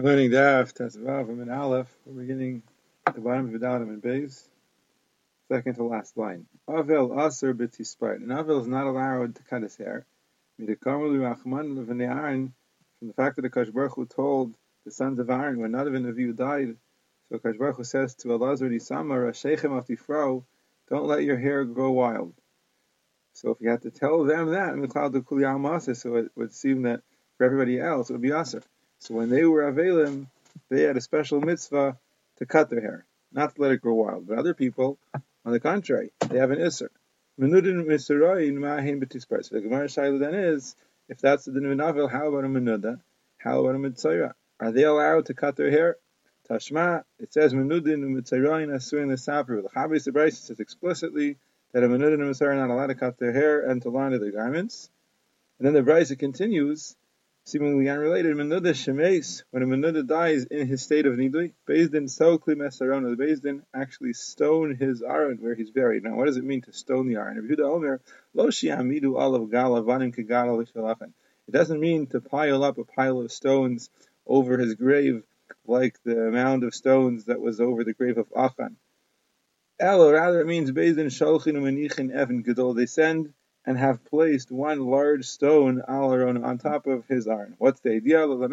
We're learning Daf Tes Vav and Aleph. We're beginning at the bottom of Vidalim and Beis, second to last line. Avel Aser B'Tispart. An Avel is not allowed to cut his hair. From the fact that the Kash Baruch Hu told the sons of Aaron when not even and Avihu died, so Kash Baruch says to Elazar Samar, Shechem Aftifro, don't let your hair grow wild. So if you had to tell them that, in the cloud of Kuliamas, so it would seem that for everybody else it would be Aser. So when they were Avelim, they had a special mitzvah to cut their hair, not to let it grow wild. But other people, on the contrary, they have an Isser. The Gemara Shaila then is, if that's the din of Navel, how about a Menuda? How about a Mitzayra? Are they allowed to cut their hair? Tashma, it says Menudin Mitzayrayin Asurin L'Sapru. The Chabis the says explicitly that a Menudin and Mitzayra are not allowed to cut their hair and to line their garments. And then the Brisa continues, seemingly unrelated, Menuda Shemes, when a Menuda dies in his state of Nidui, Bezdin Sokli Mesarona, the Bezdin actually stone his Aron where he's buried. Now, what does it mean to stone the Aron? Yehuda Omer, Lo Shiamidu Olav Gala Vanim Lishalafen. It doesn't mean to pile up a pile of stones over his grave like the mound of stones that was over the grave of Achan. El, rather it means Bezdin Sholchin Umenichin Evan Gadol. They send and have placed one large stone on top of his iron. What's the idea? When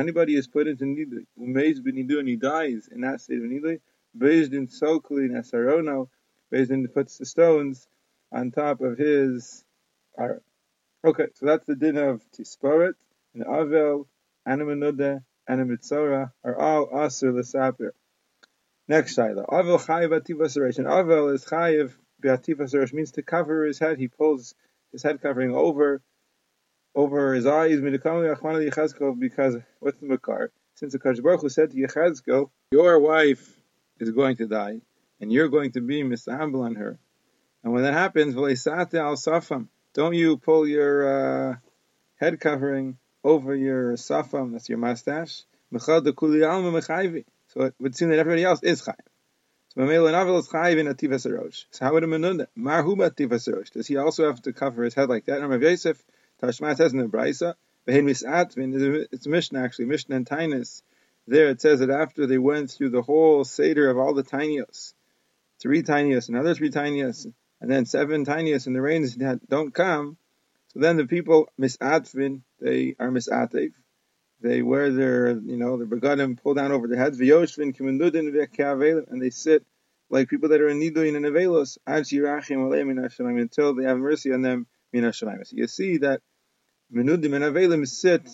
anybody is put into nidui, and he dies in that state of nidui, Bezdin Sokli Nesarono, Bezdin puts the stones on top of his iron. Okay, so that's the din of Tisporet, and Avel, and a Menuda, and are all Asr L'Sapir. Next Shaila. Avel Chayiv Ativas Avel is Chayiv Beatifas means to cover his head. He pulls his head covering over over his eyes. Because what's the makar? Since the Baruch Hu said to Yechezkel, your wife is going to die, and you're going to be misambel on her. And when that happens, al safam, don't you pull your uh, head covering over your safam, that's your mustache. So it would seem that everybody else is chayv. So how would a menunda? Marhu ativas arosh. Does he also have to cover his head like that? Rav Yosef Tashma says in the Brisa, Behin misat. It's Mishnah actually, Mishnah and Tainus. There it says that after they went through the whole seder of all the tinios, three tinios, another three tinios, and then seven tinios, and the rains don't come. So then the people misatvin, they are misatev. They wear their, you know, their begadim pulled down over their heads. V'yoshvin kimendudin and they sit like people that are in niduin and avelos until they have mercy on them So you see that menudim and avelim sit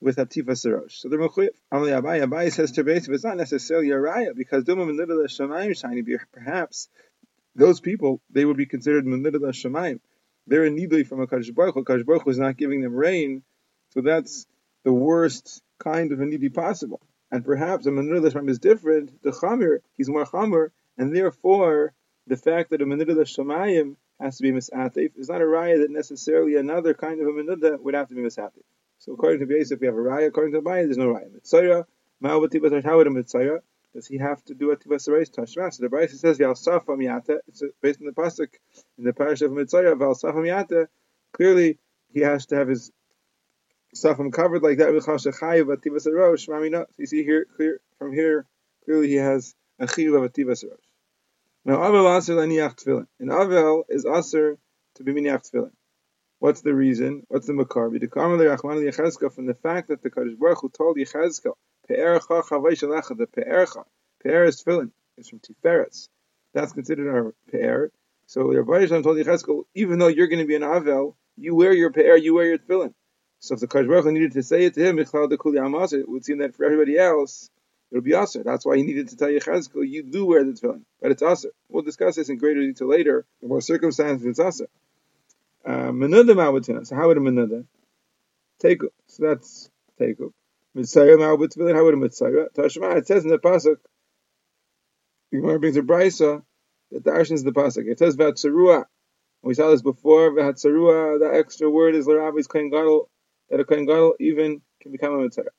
with Hatifa Sarosh. So the Mechuyev, Amali Abai, Abai says to base, but it's not necessarily a raya because Duma Menudala Shemaim shiny, perhaps those people, they would be considered Menudala Shemaim. They're in Nidui from a Baruch Hu. Baruch Hu is not giving them rain, so that's the worst kind of a needy possible. And perhaps a Manila Shemaim is different, the Chamir, he's more Chamir, and therefore the fact that a Manila Shemayim has to be Misatif is not a raya that necessarily another kind of a Manila would have to be Misatif. So according to if we have a raya, according to Abai, there's no raya. Mitzayah, would a Mitzayah? Does he have to do a Tivas Reis Tashma? So the Brisa says Yalsafam Yata. It's based on the pasuk in the parish of Mitzayah. Yalsafam Yata. Clearly, he has to have his Safam covered like that with. You see here, clear from here, clearly he has a chiyuv of Ativas Rosh. Now Avel Aser Laniach Tefillin. And Avel is Aser to be Miniach Tefillin. What's the reason? What's the makar? From the fact that the Kadosh Baruch Hu told Yechezkel, Pe'erecha chavay the Pe'erecha, Pe'er is tefillin, it's from Tiferes. That's considered our Pe'er. So Rabbi told Yechezkel, even though you're going to be an Avel, you wear your Pe'er, you wear your tefillin. So if the Kodesh Baruch needed to say it to him, it would seem that for everybody else, it would be Aser. That's why he needed to tell Yechezkel, you do wear the tefillin, but it's Aser. We'll discuss this in greater detail later, the more circumstances it's Aser. Uh. So how would a Menuda? Take So that's take up. Mitzayah Ma'abutina. How would a Mitzayah? Tashma, it says in the Pasuk, the Gemara brings a Brisa, that the is the Pasuk. It says Vatsarua. We saw this before, Vatsarua, the extra word is Larabi's Kohen Gadol, that a Kohen Gadol even can become a Mitzvah.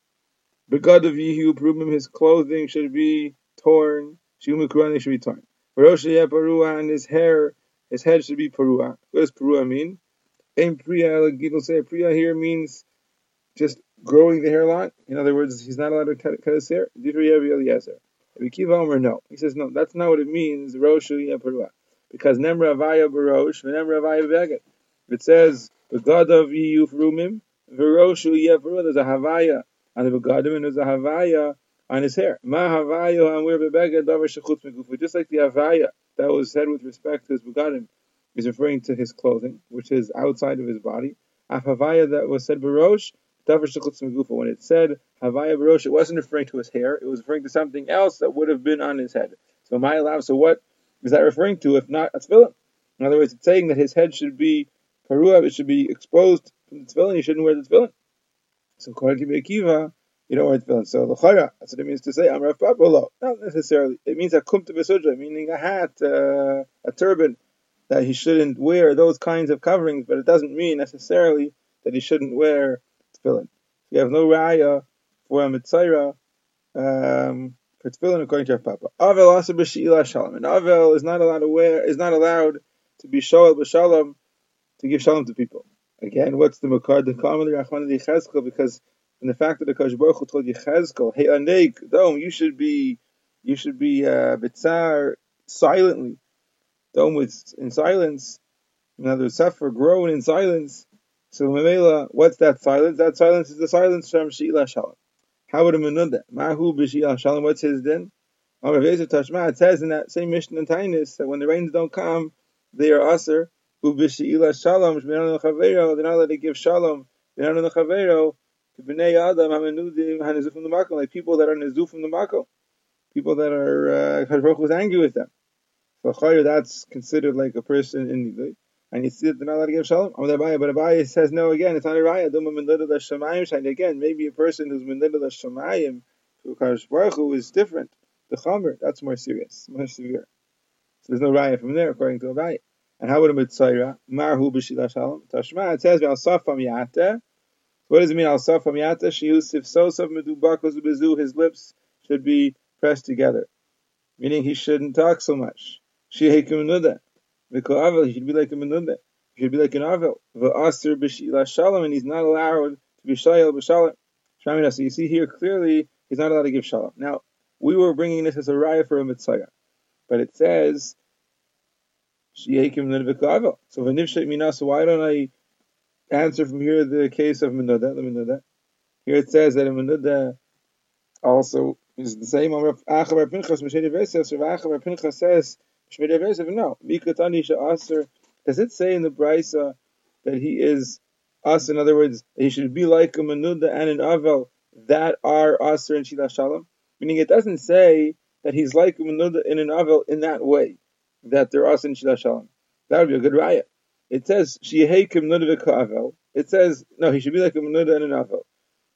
Begad of Yehu, Perumim, his clothing should be torn, Shumu Kurani should be torn. Rosh Parua, and his hair, his head should be Parua. What does Parua mean? Ein Priya, Gidel say Priya here means just growing the hair a lot. In other words, he's not allowed to cut, his hair. Rabbi Kiva Omer, no. He says, no, that's not what it means, Roshu Perua. Because Nemra Avaya Barosh, Nemra Avaya Beged. It says, Begadav Yiyuf Rumim, Veroshu Perua, there's a Havaya on the Begadim, and there's a Havaya on his hair. Ma Havaya Amir Bebeged, Davar Shechutz Megufu. Just like the Havaya that was said with respect to his Begadim, is referring to his clothing, which is outside of his body. A Havaya that was said Barosh, when it said Havaya Barosh, it wasn't referring to his hair, it was referring to something else that would have been on his head. So my love, so what is that referring to if not a tefillin? In other words, it's saying that his head should be paruah, it should be exposed the tefillin, he shouldn't wear the tefillin. So according to Akiva, you don't wear the tefillin. So l'chara, that's what it means to say I'm Rav Papa. Not necessarily. It means a kumta besudra, meaning a hat, uh, a turban, that he shouldn't wear those kinds of coverings, but it doesn't mean necessarily that he shouldn't wear tefillin. We have no raya for a mitzayra um, for tefillin according to our Papa. Avel asa b'sheila shalom, and Avel is not allowed to wear is not allowed to be shoel b'shalom to give shalom to people. Again, what's the makar the kamali rachman Yechezkel? Because in the fact that the Baruch Hu told Yechezkel, hey anek dom, you should be you should be uh, bitzar silently, dom with in silence. In other words, in silence. So Mamela, what's that silence? That silence is the silence from Sheila Shalom. How would a that? Mahu b'Sheila Shalom, what's his din? It says in that same mission in Tainis that when the rains don't come, they are aser. Ub'Sheila Shalom, they're not allowed to give Shalom. Not Chavero. B'nei Adam hamenudim hanezuf from the makom, like people that are nezuf from the makom, people that are uh, was angry with them. So that's considered like a person in the and you see that they're not allowed to give shalom. But Abaye says no again. It's not a raya. Duma Again, maybe a person who's min little shamayim to Kadosh Baruch Hu is different. The chamer that's more serious, more severe. So there's no raya from there according to Abaye. And how would a mitzayra marhu b'shila shalom tashma? It says al safam yata. What does it mean al safam yata? She Shiyusif sosav medubakos bezu. His lips should be pressed together, meaning he shouldn't talk so much. She hekim nuda. Avel, he should be like a menunda. He should be like an Avel. V'aser b'shila shalom, and he's not allowed to be shayel b'shalom. So you see here clearly he's not allowed to give shalom. Now we were bringing this as a raya for a mitzvah, but it says. So. So why don't I answer from here the case of menuda? The menuda. Here it says that a menuda also is the same. Achabar Pinchas Rav Pinchas says no. Does it say in the Brisa that he is us? In other words, he should be like a Manuda and an Avel that are Aser and Shila Shalom? Meaning it doesn't say that he's like a Manuda and an Avel in that way, that they're Aser in Shila Shalom. That would be a good riot. It says, Shiheikim Nuda Avel. It says, no, he should be like a Manuda and an Avel.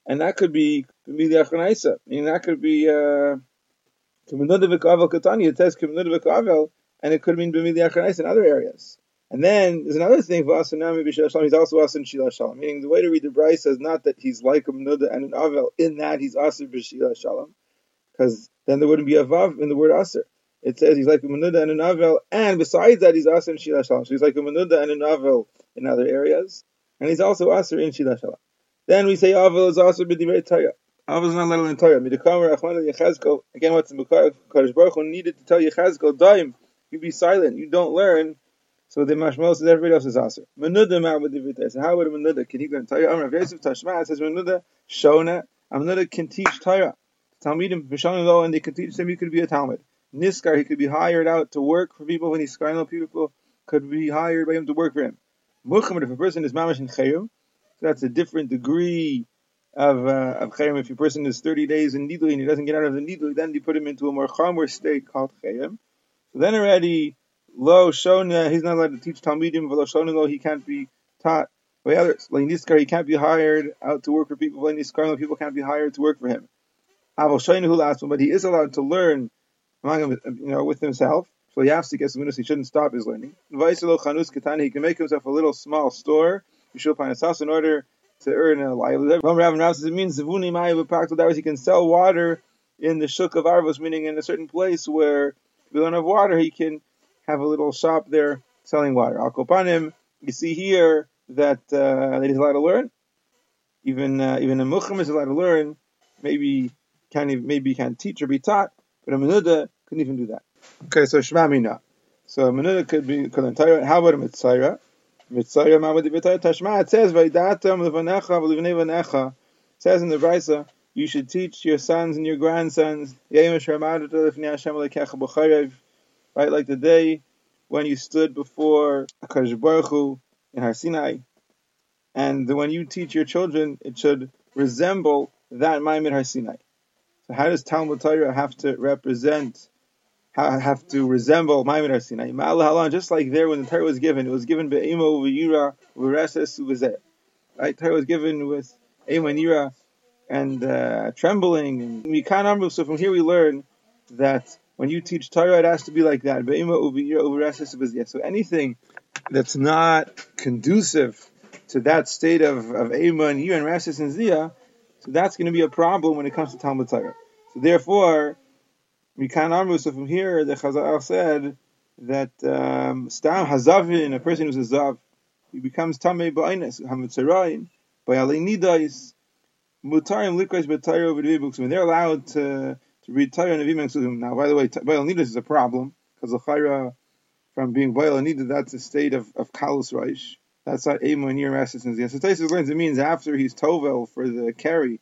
And that could be, could be the Achanaisa. Meaning that could be, uh, Katani. it says and it could mean b'mili achanais in other areas. And then there's another thing for Asanami B'Shil Shalom. He's also Asan Shila Shalom. Meaning the way to read the Bryce is not that he's like a Menuda and an Avel in that he's Asan B'Shila Shalom, because then there wouldn't be a vav in the word Aser. It says he's like a Menuda and an Avel, and besides that he's Asan Shila Shalom. So he's like a Menuda and an Avel in other areas, and he's also Aser in Shila Shalom. Then we say Avel is Aser B'Divrei Torah. Avel is not let in Torah. Midakamer Achman Yechazkel. Again, what's in Bukhari? Kadosh Baruch Hu needed to tell Yechazkel, Daim you be silent, you don't learn. So the mashmal says everybody else is aser. Menuda ma'abud So how would a menuda can he learn Torah? Amr Yosef Tashma says menuda shona. A menuda can teach Torah. Talmidim lo, and they can teach him. He could be a talmud. Niskar, he could be hired out to work for people when he's scarring people could be hired by him to work for him. Muchram, if a person is mamash in chayim, so that's a different degree of uh, of chayim. If a person is 30 days in nidui and he doesn't get out of the nidui, then they put him into a more chamor state called chayim. So then already, lo shona, he's not allowed to teach Talmidim, but lo shona he can't be taught by others. Like Niskar, he can't be hired out to work for people. Like Niskar, people can't be hired to work for him. But he is allowed to learn among you know, with himself. So he has to get some he shouldn't stop his learning. he can make himself a little small store, house in order to earn a livelihood. Rav Rav says it means zivuni That was he can sell water in the shuk of Arvos, meaning in a certain place where we don't have water, he can have a little shop there selling water. Al you see here that, uh, that he's allowed to learn. even uh, even a mucham is allowed to learn. Maybe can't maybe can't teach or be taught, but a menuda couldn't even do that. Okay, so shema mina. So a menuda could be could entire. How about a mitzayra? Mitzayra b'tayra tashma. It says vaydatam levanecha v'livnei vanecha. It says in the brisa you should teach your sons and your grandsons. Right, like the day when you stood before Akash Baruch Hu in Har Sinai, and when you teach your children, it should resemble that Maimid Har Sinai. So how does Talmud Torah have to represent, have to resemble Har Sinai? Just like there when the Torah was given, it was given be'emo v'yira v'reses uv'zeh. Right, Torah was given with emo and yira and uh, trembling. So from here we learn that when you teach Torah, it has to be like that. So anything that's not conducive to that state of, of Ema and Yir and Rasis and Zia, so that's going to be a problem when it comes to Talmud Torah. So therefore, Mikan Amru, so from here, the Chazal said that um, Stam Hazavin, a person who's a Zav, he becomes Tamei Ba'ines, Hamitzarayin, by Ali Nidais, Mutarim Likrais B'Tayro V'Dvibuk, when they're allowed to, to read Torah and Avim Now, by the way, Ba'al Nidais is a problem, because the Chayra, from being Ba'al Nidais, that's a state of, of Kalus Reish. That's not Ema near and So Taisus learns it means after he's Tovel for the carry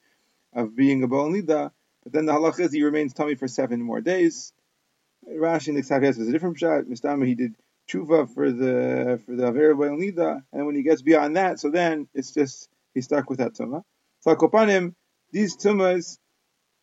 of being a Baal Nida, but then the halach is he remains tummy for seven more days. Rashi in the Ksaviyas is a different shot. Mistama he did tshuva for the for the Aver Nida, and when he gets beyond that, so then it's just he's stuck with that tumah. So Kopanim, these tumas,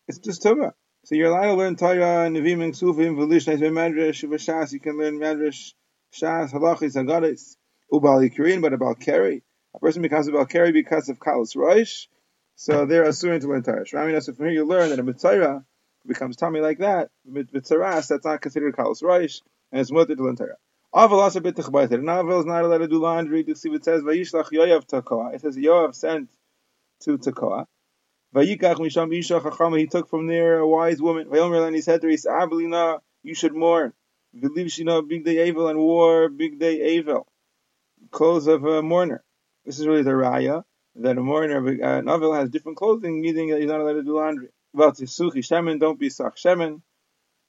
it's just tumah. So you're allowed to learn Torah, Nevim, and Sufim, Velishnais, Medrash, Shas. You can learn Medrash, Shas, Halachis, Haggadis. Ubali but about Keri. A person becomes about Keri because of Kalas Roish, so they're assuming to learn Torah. Rami so from here you learn that a Mitzayra becomes tummy like that, Mitzaras, that's not considered Kalas Roish, and it's mutter to learn Torah. Also bit tachbayter. Aval is not allowed to do laundry. To see it says Vayishlach Yoav Tekoa. It says Yoav sent to Tekoa. Vayikach misham isha chachama. He took from there a wise woman. Vayomer and he said to her, Abelina, you should mourn. Believe big day Avel and war big day Avel clothes of a mourner. This is really the raya that a mourner, a novel has different clothing, meaning that he's not allowed to do laundry. About suchi shemen, don't be sach shemen.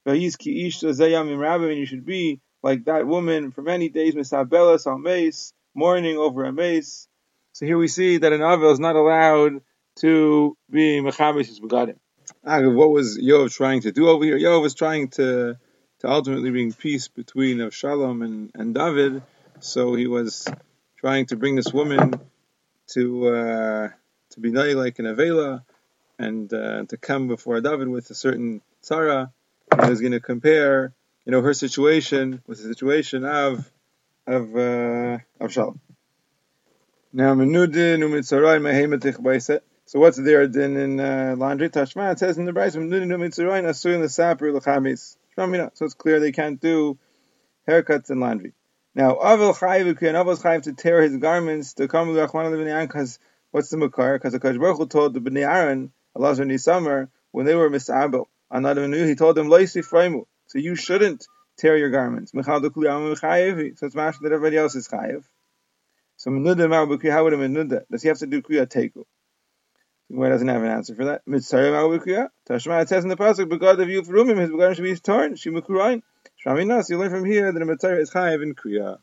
Vayis ki ish zayam im and you should be like that woman for many days, misabelas al mace, mourning over a mace. So here we see that an novel is not allowed to be mechabish his begadim. Ah, what was Yov trying to do over here? Yov was trying to to ultimately bring peace between Avshalom and, and David, so he was trying to bring this woman to uh, to be like an Avela and uh, to come before David with a certain tzara. He was going to compare, you know, her situation with the situation of of uh, of Shalom. Now. So what's there then in uh, laundry? Tashma it says in the l'chamis. So it's clear they can't do haircuts and laundry. Now, Avil Chayiv and Avil Chayiv to tear his garments to come to Rachman Aaron because what's the Makar? Because the Baruch Hu told the Bnei Aaron, Allah's Summer, when they were misabel, another knew he told them Loisi Fraimu. So you shouldn't tear your garments. Michal Dukli Chayiv. So it's mashed that everybody else is Chayiv. So Menuda Ma'abukri, how would a Menuda? Does he have to do Kriya Teku? Why doesn't have an answer for that? Mitzayim Ma'abukriya. Tashma, it says in the Pasuk, Begad of you Rumim, his Begadim should be torn. Shimakurain. Shaminas, you learn from here that a Mitzayim is Chayiv in Kriya.